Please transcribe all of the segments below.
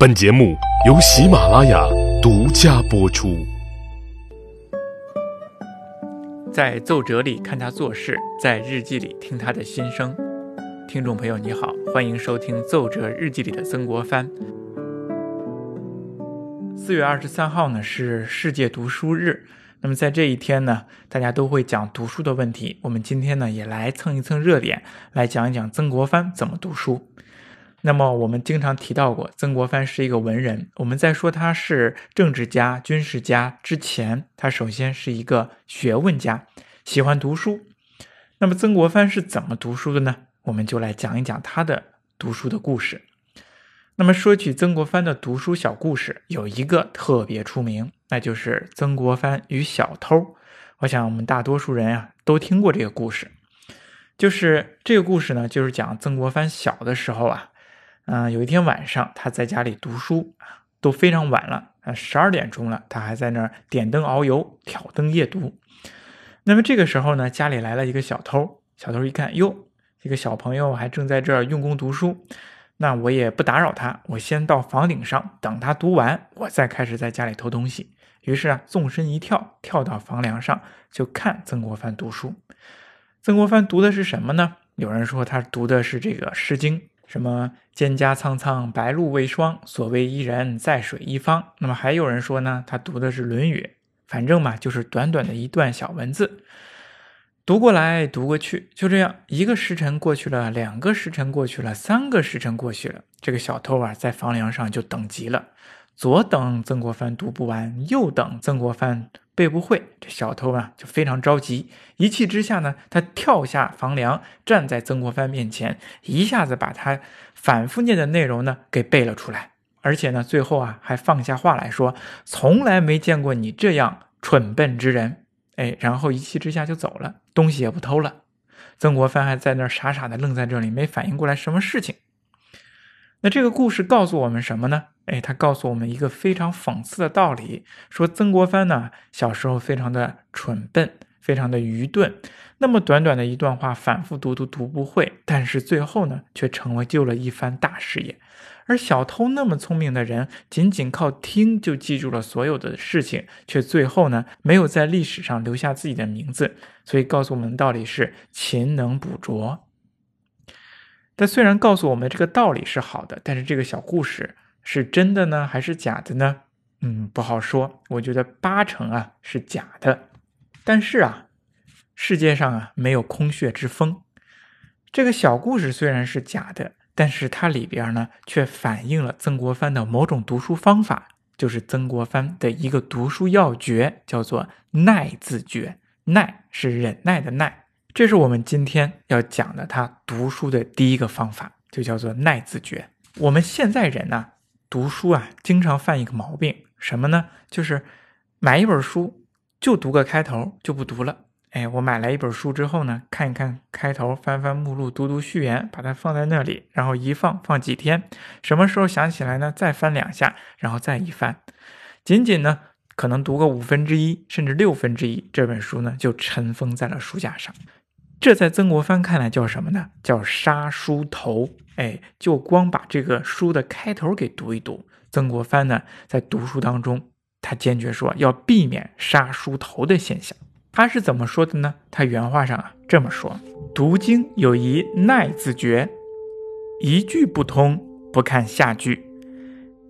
本节目由喜马拉雅独家播出。在奏折里看他做事，在日记里听他的心声。听众朋友，你好，欢迎收听《奏折日记里的曾国藩》。四月二十三号呢是世界读书日，那么在这一天呢，大家都会讲读书的问题。我们今天呢也来蹭一蹭热点，来讲一讲曾国藩怎么读书。那么我们经常提到过，曾国藩是一个文人。我们在说他是政治家、军事家之前，他首先是一个学问家，喜欢读书。那么曾国藩是怎么读书的呢？我们就来讲一讲他的读书的故事。那么说起曾国藩的读书小故事，有一个特别出名，那就是曾国藩与小偷。我想我们大多数人啊都听过这个故事。就是这个故事呢，就是讲曾国藩小的时候啊。嗯，有一天晚上，他在家里读书啊，都非常晚了啊，十二点钟了，他还在那儿点灯熬油、挑灯夜读。那么这个时候呢，家里来了一个小偷。小偷一看，哟，这个小朋友还正在这儿用功读书，那我也不打扰他，我先到房顶上等他读完，我再开始在家里偷东西。于是啊，纵身一跳，跳到房梁上，就看曾国藩读书。曾国藩读的是什么呢？有人说他读的是这个《诗经》。什么“蒹葭苍苍，白露为霜”，所谓伊人，在水一方。那么还有人说呢，他读的是《论语》。反正嘛，就是短短的一段小文字，读过来读过去，就这样，一个时辰过去了，两个时辰过去了，三个时辰过去了，这个小偷啊，在房梁上就等急了。左等曾国藩读不完，右等曾国藩背不会，这小偷啊就非常着急，一气之下呢，他跳下房梁，站在曾国藩面前，一下子把他反复念的内容呢给背了出来，而且呢，最后啊还放下话来说，从来没见过你这样蠢笨之人，哎，然后一气之下就走了，东西也不偷了。曾国藩还在那儿傻傻的愣在这里，没反应过来什么事情。那这个故事告诉我们什么呢？哎，他告诉我们一个非常讽刺的道理，说曾国藩呢小时候非常的蠢笨，非常的愚钝。那么短短的一段话，反复读都读不会，但是最后呢，却成为就了一番大事业。而小偷那么聪明的人，仅仅靠听就记住了所有的事情，却最后呢没有在历史上留下自己的名字。所以告诉我们的道理是：勤能补拙。但虽然告诉我们这个道理是好的，但是这个小故事是真的呢，还是假的呢？嗯，不好说。我觉得八成啊是假的。但是啊，世界上啊没有空穴之风。这个小故事虽然是假的，但是它里边呢却反映了曾国藩的某种读书方法，就是曾国藩的一个读书要诀，叫做耐字诀。耐是忍耐的耐。这是我们今天要讲的，他读书的第一个方法，就叫做耐字诀。我们现在人呢，读书啊，经常犯一个毛病，什么呢？就是买一本书就读个开头，就不读了。哎，我买来一本书之后呢，看一看开头，翻翻目录，读读序言，把它放在那里，然后一放放几天，什么时候想起来呢？再翻两下，然后再一翻，仅仅呢，可能读个五分之一，甚至六分之一，这本书呢，就尘封在了书架上。这在曾国藩看来叫什么呢？叫杀书头。哎，就光把这个书的开头给读一读。曾国藩呢，在读书当中，他坚决说要避免杀书头的现象。他是怎么说的呢？他原话上啊这么说：读经有一耐字诀，一句不通不看下句，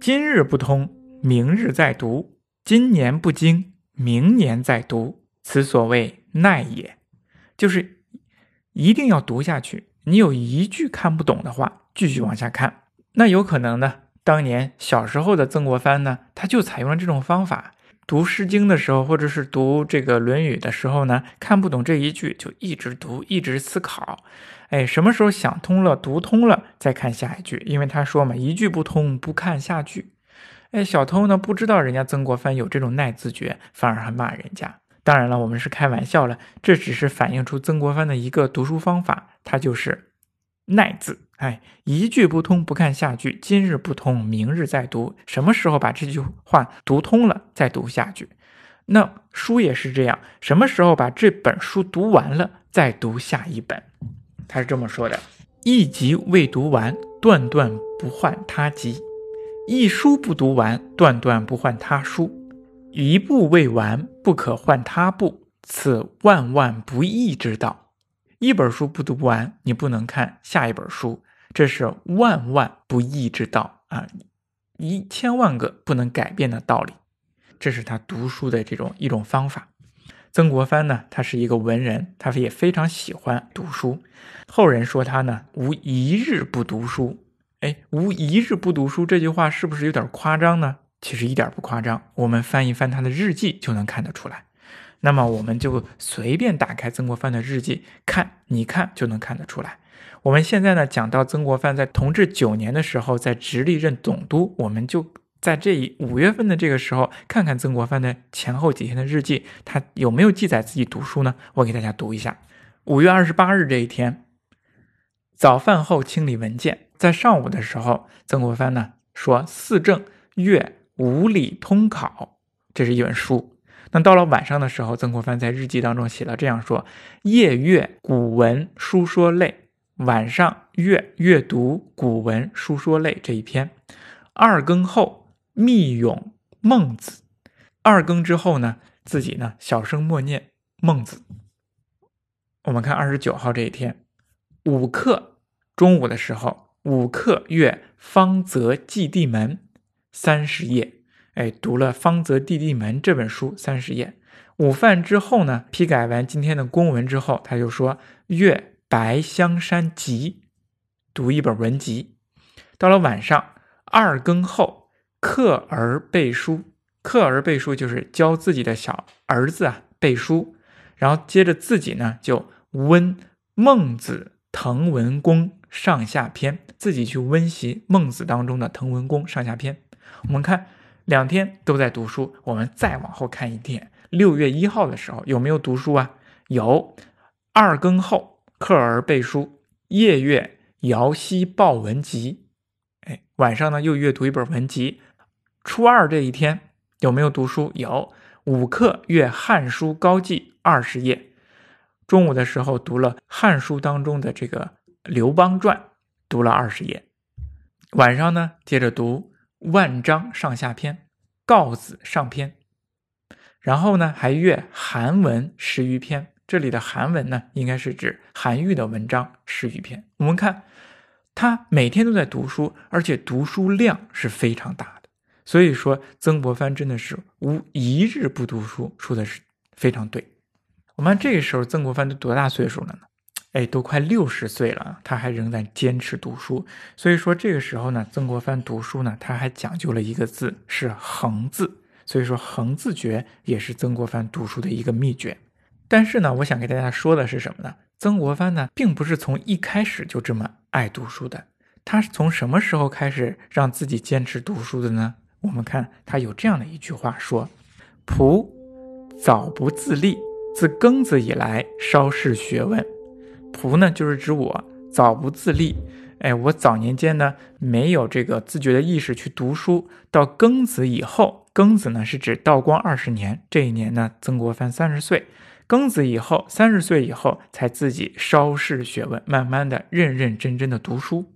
今日不通，明日再读；今年不精，明年再读。此所谓耐也，就是。一定要读下去。你有一句看不懂的话，继续往下看。那有可能呢？当年小时候的曾国藩呢，他就采用了这种方法。读《诗经》的时候，或者是读这个《论语》的时候呢，看不懂这一句，就一直读，一直思考。哎，什么时候想通了、读通了，再看下一句。因为他说嘛，一句不通，不看下句。哎，小偷呢不知道人家曾国藩有这种耐字诀，反而还骂人家。当然了，我们是开玩笑了，这只是反映出曾国藩的一个读书方法，他就是耐字。哎，一句不通不看下句，今日不通，明日再读。什么时候把这句话读通了，再读下句。那书也是这样，什么时候把这本书读完了，再读下一本。他是这么说的：一集未读完，断断不换他集。一书不读完，断断不换他书；一步未完，不可换他步。此万万不义之道。一本书不读不完，你不能看下一本书，这是万万不义之道啊！一千万个不能改变的道理，这是他读书的这种一种方法。曾国藩呢，他是一个文人，他也非常喜欢读书。后人说他呢，无一日不读书。哎，无一日不读书这句话是不是有点夸张呢？其实一点不夸张，我们翻一翻他的日记就能看得出来。那么我们就随便打开曾国藩的日记看，你看就能看得出来。我们现在呢讲到曾国藩在同治九年的时候在直隶任总督，我们就在这一五月份的这个时候看看曾国藩的前后几天的日记，他有没有记载自己读书呢？我给大家读一下：五月二十八日这一天，早饭后清理文件，在上午的时候，曾国藩呢说四正月五礼通考，这是一本书。那到了晚上的时候，曾国藩在日记当中写了这样说：“夜阅古文书说类，晚上阅阅读古文书说类这一篇。二更后密咏孟子。二更之后呢，自己呢小声默念孟子。我们看二十九号这一天，午刻中午的时候，午刻阅方泽祭地门三十页。”哎，读了方泽地地门这本书三十页。午饭之后呢，批改完今天的公文之后，他就说阅白香山集，读一本文集。到了晚上二更后，课儿背书。课儿背书就是教自己的小儿子啊背书，然后接着自己呢就温孟子滕文公上下篇，自己去温习孟子当中的滕文公上下篇。我们看。两天都在读书，我们再往后看一天。六月一号的时候有没有读书啊？有。二更后课儿背书，夜月姚熙报文集。哎，晚上呢又阅读一本文集。初二这一天有没有读书？有。五课阅《汉书高记》二十页。中午的时候读了《汉书》当中的这个《刘邦传》，读了二十页。晚上呢接着读。万章上下篇，告子上篇，然后呢还阅韩文十余篇。这里的韩文呢，应该是指韩愈的文章十余篇。我们看他每天都在读书，而且读书量是非常大的。所以说，曾国藩真的是无一日不读书，说的是非常对。我们看这个时候，曾国藩都多大岁数了呢？哎，都快六十岁了，他还仍在坚持读书。所以说这个时候呢，曾国藩读书呢，他还讲究了一个字，是恒字。所以说恒字诀也是曾国藩读书的一个秘诀。但是呢，我想给大家说的是什么呢？曾国藩呢，并不是从一开始就这么爱读书的。他是从什么时候开始让自己坚持读书的呢？我们看他有这样的一句话说：“仆早不自立，自庚子以来，稍事学问。”仆呢，就是指我早不自立，哎，我早年间呢没有这个自觉的意识去读书，到庚子以后，庚子呢是指道光二十年，这一年呢曾国藩三十岁，庚子以后三十岁以后才自己稍事学问，慢慢的认认真真的读书。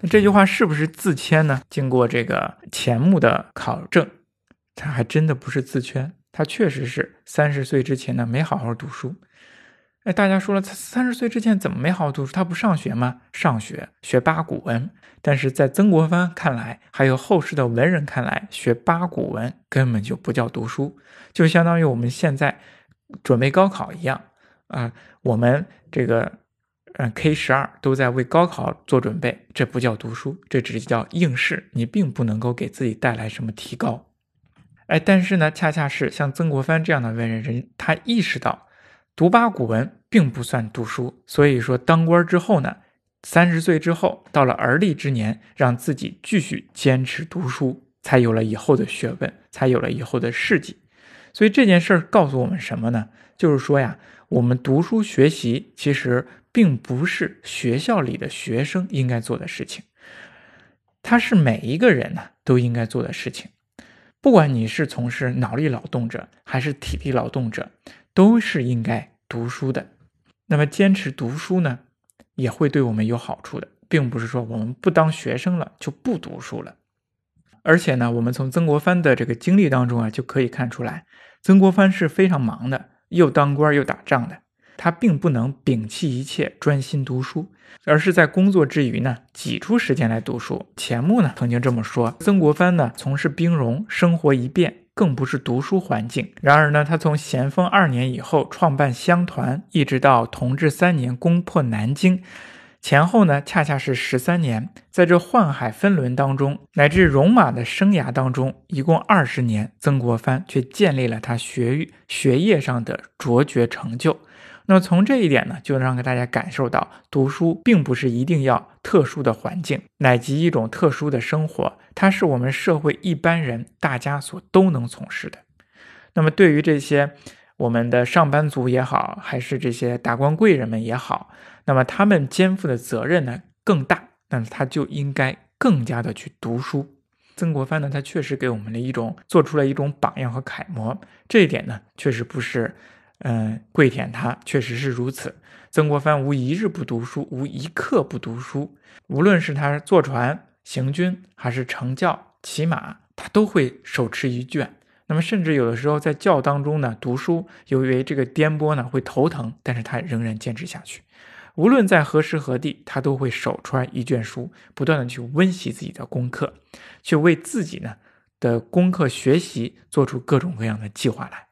那这句话是不是自谦呢？经过这个钱穆的考证，他还真的不是自谦，他确实是三十岁之前呢没好好读书。哎，大家说了，他三十岁之前怎么没好好读书？他不上学吗？上学，学八股文。但是在曾国藩看来，还有后世的文人看来，学八股文根本就不叫读书，就相当于我们现在准备高考一样啊。我们这个嗯 K 十二都在为高考做准备，这不叫读书，这只叫应试。你并不能够给自己带来什么提高。哎，但是呢，恰恰是像曾国藩这样的文人人，他意识到。读八股文并不算读书，所以说当官之后呢，三十岁之后到了而立之年，让自己继续坚持读书，才有了以后的学问，才有了以后的事迹。所以这件事儿告诉我们什么呢？就是说呀，我们读书学习其实并不是学校里的学生应该做的事情，它是每一个人呢都应该做的事情。不管你是从事脑力劳动者还是体力劳动者。都是应该读书的，那么坚持读书呢，也会对我们有好处的，并不是说我们不当学生了就不读书了。而且呢，我们从曾国藩的这个经历当中啊，就可以看出来，曾国藩是非常忙的，又当官又打仗的，他并不能摒弃一切专心读书，而是在工作之余呢，挤出时间来读书。钱穆呢曾经这么说：曾国藩呢从事兵戎，生活一变。更不是读书环境。然而呢，他从咸丰二年以后创办乡团，一直到同治三年攻破南京，前后呢恰恰是十三年。在这宦海分轮当中，乃至戎马的生涯当中，一共二十年，曾国藩却建立了他学学业上的卓绝成就。那么从这一点呢，就能让大家感受到，读书并不是一定要特殊的环境，乃及一种特殊的生活，它是我们社会一般人大家所都能从事的。那么对于这些我们的上班族也好，还是这些达官贵人们也好，那么他们肩负的责任呢更大，那么他就应该更加的去读书。曾国藩呢，他确实给我们的一种做出了一种榜样和楷模，这一点呢，确实不是。嗯，跪舔他确实是如此。曾国藩无一日不读书，无一刻不读书。无论是他坐船行军，还是乘轿骑马，他都会手持一卷。那么，甚至有的时候在轿当中呢读书，由于这个颠簸呢会头疼，但是他仍然坚持下去。无论在何时何地，他都会手揣一卷书，不断的去温习自己的功课，去为自己呢的功课学习做出各种各样的计划来。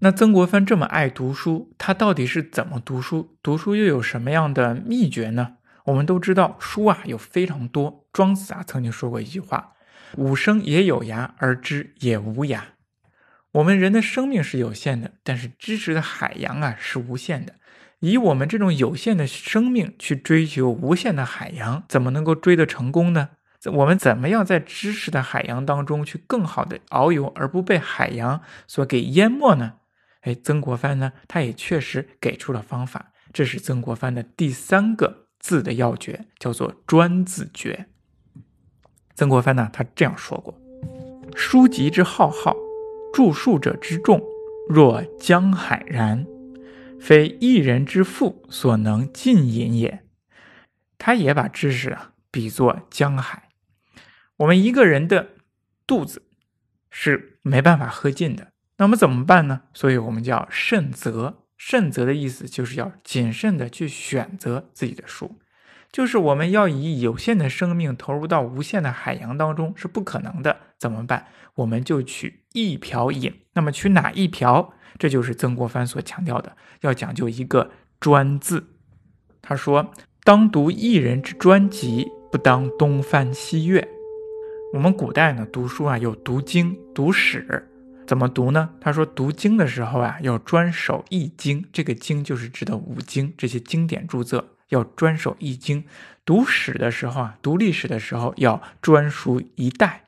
那曾国藩这么爱读书，他到底是怎么读书？读书又有什么样的秘诀呢？我们都知道，书啊有非常多。庄子啊曾经说过一句话：“吾生也有涯，而知也无涯。”我们人的生命是有限的，但是知识的海洋啊是无限的。以我们这种有限的生命去追求无限的海洋，怎么能够追得成功呢？我们怎么样在知识的海洋当中去更好的遨游，而不被海洋所给淹没呢？哎，曾国藩呢，他也确实给出了方法。这是曾国藩的第三个字的要诀，叫做“专字诀”。曾国藩呢，他这样说过：“书籍之浩浩，著述者之众，若江海然，非一人之腹所能尽饮也。”他也把知识啊比作江海，我们一个人的肚子是没办法喝尽的。那么怎么办呢？所以我们叫慎择。慎择的意思就是要谨慎的去选择自己的书，就是我们要以有限的生命投入到无限的海洋当中是不可能的。怎么办？我们就取一瓢饮。那么取哪一瓢？这就是曾国藩所强调的，要讲究一个专字。他说：“当读一人之专辑，不当东翻西阅。”我们古代呢读书啊，有读经、读史。怎么读呢？他说，读经的时候啊，要专守一经，这个经就是指的五经，这些经典著作要专守一经。读史的时候啊，读历史的时候要专书一代。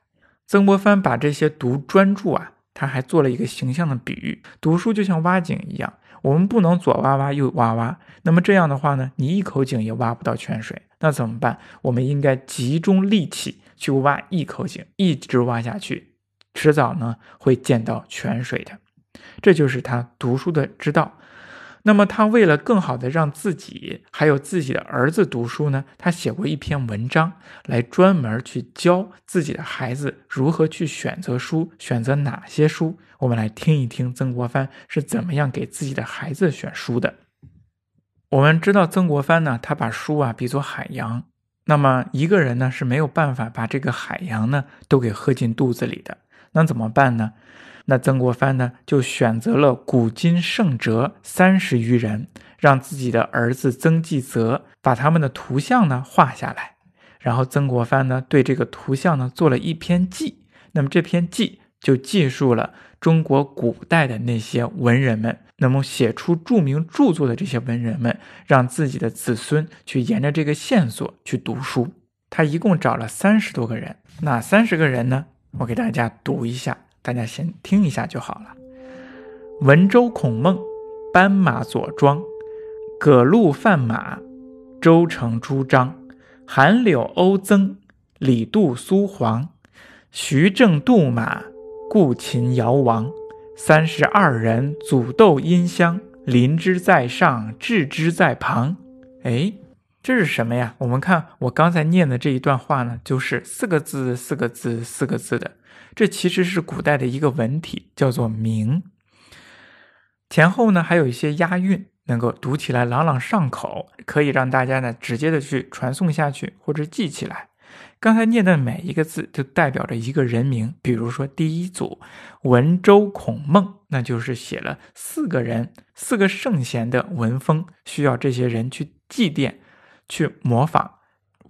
曾国藩把这些读专注啊，他还做了一个形象的比喻：读书就像挖井一样，我们不能左挖挖右挖挖，那么这样的话呢，你一口井也挖不到泉水。那怎么办？我们应该集中力气去挖一口井，一直挖下去。迟早呢会见到泉水的，这就是他读书的之道。那么他为了更好的让自己还有自己的儿子读书呢，他写过一篇文章来专门去教自己的孩子如何去选择书，选择哪些书。我们来听一听曾国藩是怎么样给自己的孩子选书的。我们知道曾国藩呢，他把书啊比作海洋，那么一个人呢是没有办法把这个海洋呢都给喝进肚子里的。那怎么办呢？那曾国藩呢，就选择了古今圣哲三十余人，让自己的儿子曾纪泽把他们的图像呢画下来，然后曾国藩呢对这个图像呢做了一篇记。那么这篇记就记述了中国古代的那些文人们，那么写出著名著作的这些文人们，让自己的子孙去沿着这个线索去读书。他一共找了三十多个人，哪三十个人呢？我给大家读一下，大家先听一下就好了。文周孔孟，斑马左庄，葛路范马，周成朱张，韩柳欧曾，李杜苏黄，徐正杜马，顾秦尧王，三十二人组斗音箱，临之在上，置之在旁。哎。这是什么呀？我们看我刚才念的这一段话呢，就是四个字、四个字、四个字的。这其实是古代的一个文体，叫做名。前后呢还有一些押韵，能够读起来朗朗上口，可以让大家呢直接的去传送下去或者记起来。刚才念的每一个字就代表着一个人名，比如说第一组文周孔孟，那就是写了四个人，四个圣贤的文风，需要这些人去祭奠。去模仿，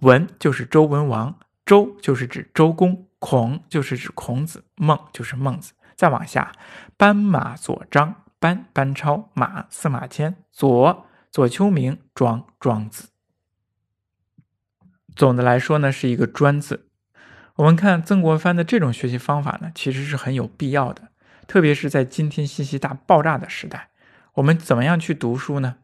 文就是周文王，周就是指周公，孔就是指孔子，孟就是孟子。再往下，班马左张，班班超，马司马迁，左左丘明，庄庄子。总的来说呢，是一个专字。我们看曾国藩的这种学习方法呢，其实是很有必要的，特别是在今天信息大爆炸的时代，我们怎么样去读书呢？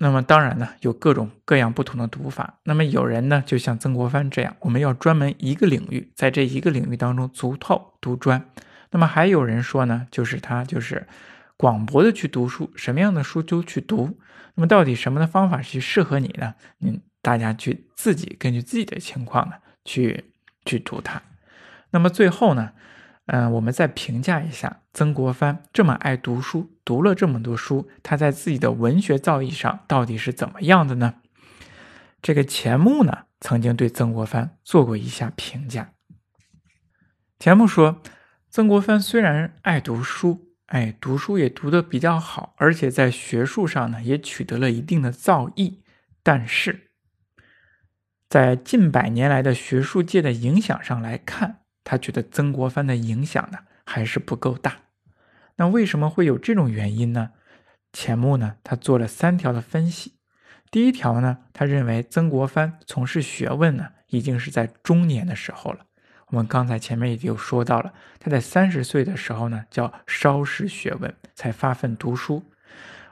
那么当然呢，有各种各样不同的读法。那么有人呢，就像曾国藩这样，我们要专门一个领域，在这一个领域当中足透读专。那么还有人说呢，就是他就是广博的去读书，什么样的书都去读。那么到底什么的方法是适合你呢？嗯，大家去自己根据自己的情况呢，去去读它。那么最后呢？嗯，我们再评价一下曾国藩这么爱读书，读了这么多书，他在自己的文学造诣上到底是怎么样的呢？这个钱穆呢，曾经对曾国藩做过一下评价。钱穆说，曾国藩虽然爱读书，哎，读书也读得比较好，而且在学术上呢，也取得了一定的造诣，但是在近百年来的学术界的影响上来看。他觉得曾国藩的影响呢还是不够大，那为什么会有这种原因呢？钱穆呢，他做了三条的分析。第一条呢，他认为曾国藩从事学问呢，已经是在中年的时候了。我们刚才前面已经说到了，他在三十岁的时候呢，叫稍识学问，才发奋读书，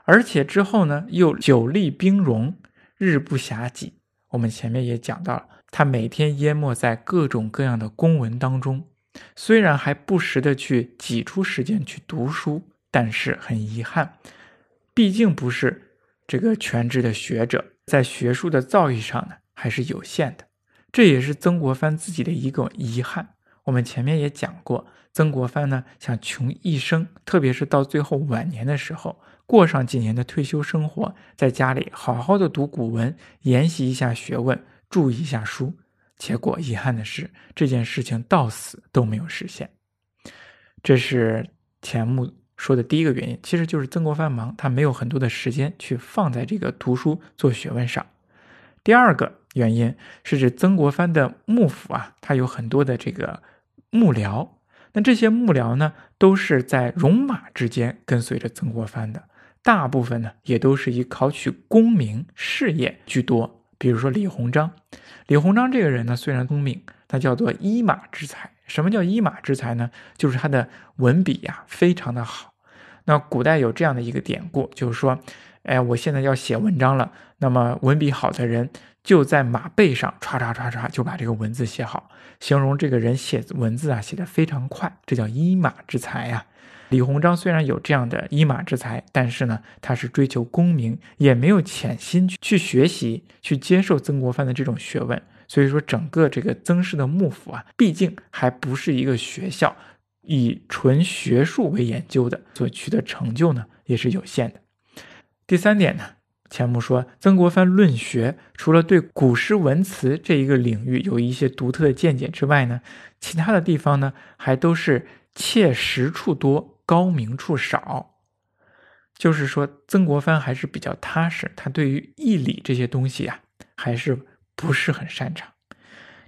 而且之后呢，又久历兵戎，日不暇己。我们前面也讲到了。他每天淹没在各种各样的公文当中，虽然还不时的去挤出时间去读书，但是很遗憾，毕竟不是这个全职的学者，在学术的造诣上呢还是有限的。这也是曾国藩自己的一个遗憾。我们前面也讲过，曾国藩呢想穷一生，特别是到最后晚年的时候，过上几年的退休生活，在家里好好的读古文，研习一下学问。注意一下书，结果遗憾的是，这件事情到死都没有实现。这是钱穆说的第一个原因，其实就是曾国藩忙，他没有很多的时间去放在这个读书做学问上。第二个原因是指曾国藩的幕府啊，他有很多的这个幕僚，那这些幕僚呢，都是在戎马之间跟随着曾国藩的，大部分呢也都是以考取功名事业居多。比如说李鸿章，李鸿章这个人呢，虽然聪明，他叫做一马之才。什么叫一马之才呢？就是他的文笔呀，非常的好。那古代有这样的一个典故，就是说，哎，我现在要写文章了，那么文笔好的人就在马背上唰唰唰唰就把这个文字写好，形容这个人写文字啊写的非常快，这叫一马之才呀。李鸿章虽然有这样的一马之才，但是呢，他是追求功名，也没有潜心去去学习、去接受曾国藩的这种学问。所以说，整个这个曾氏的幕府啊，毕竟还不是一个学校，以纯学术为研究的，所取得成就呢，也是有限的。第三点呢，钱穆说，曾国藩论学，除了对古诗文词这一个领域有一些独特的见解之外呢，其他的地方呢，还都是切实处多。高明处少，就是说曾国藩还是比较踏实，他对于义理这些东西啊，还是不是很擅长。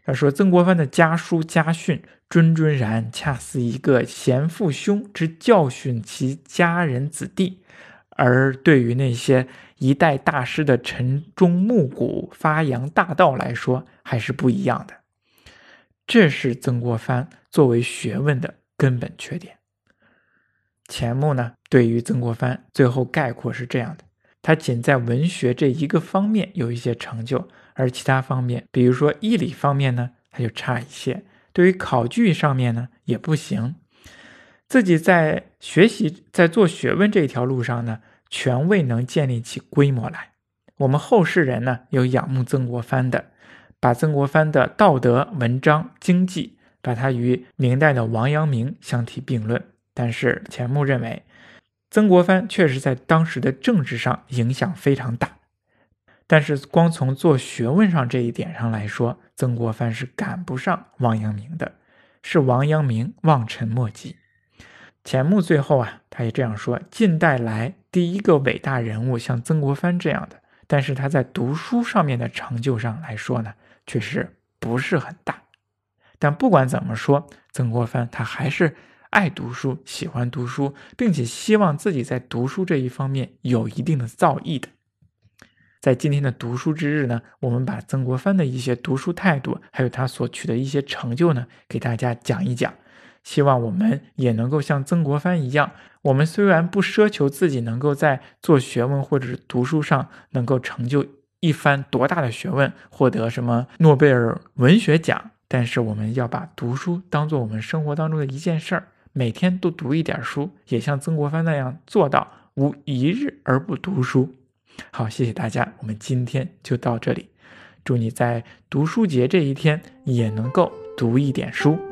他说曾国藩的家书家训谆谆然，恰似一个贤父兄之教训其家人子弟；而对于那些一代大师的晨钟暮鼓、发扬大道来说，还是不一样的。这是曾国藩作为学问的根本缺点。钱穆呢，对于曾国藩最后概括是这样的：他仅在文学这一个方面有一些成就，而其他方面，比如说义理方面呢，他就差一些；对于考据上面呢，也不行。自己在学习、在做学问这条路上呢，全未能建立起规模来。我们后世人呢有仰慕曾国藩的，把曾国藩的道德、文章、经济，把他与明代的王阳明相提并论。但是钱穆认为，曾国藩确实在当时的政治上影响非常大，但是光从做学问上这一点上来说，曾国藩是赶不上王阳明的，是王阳明望尘莫及。钱穆最后啊，他也这样说：近代来第一个伟大人物像曾国藩这样的。但是他在读书上面的成就上来说呢，确实不是很大。但不管怎么说，曾国藩他还是爱读书、喜欢读书，并且希望自己在读书这一方面有一定的造诣的。在今天的读书之日呢，我们把曾国藩的一些读书态度，还有他所取得一些成就呢，给大家讲一讲。希望我们也能够像曾国藩一样。我们虽然不奢求自己能够在做学问或者是读书上能够成就一番多大的学问，获得什么诺贝尔文学奖，但是我们要把读书当做我们生活当中的一件事儿，每天都读一点书，也像曾国藩那样做到无一日而不读书。好，谢谢大家，我们今天就到这里。祝你在读书节这一天也能够读一点书。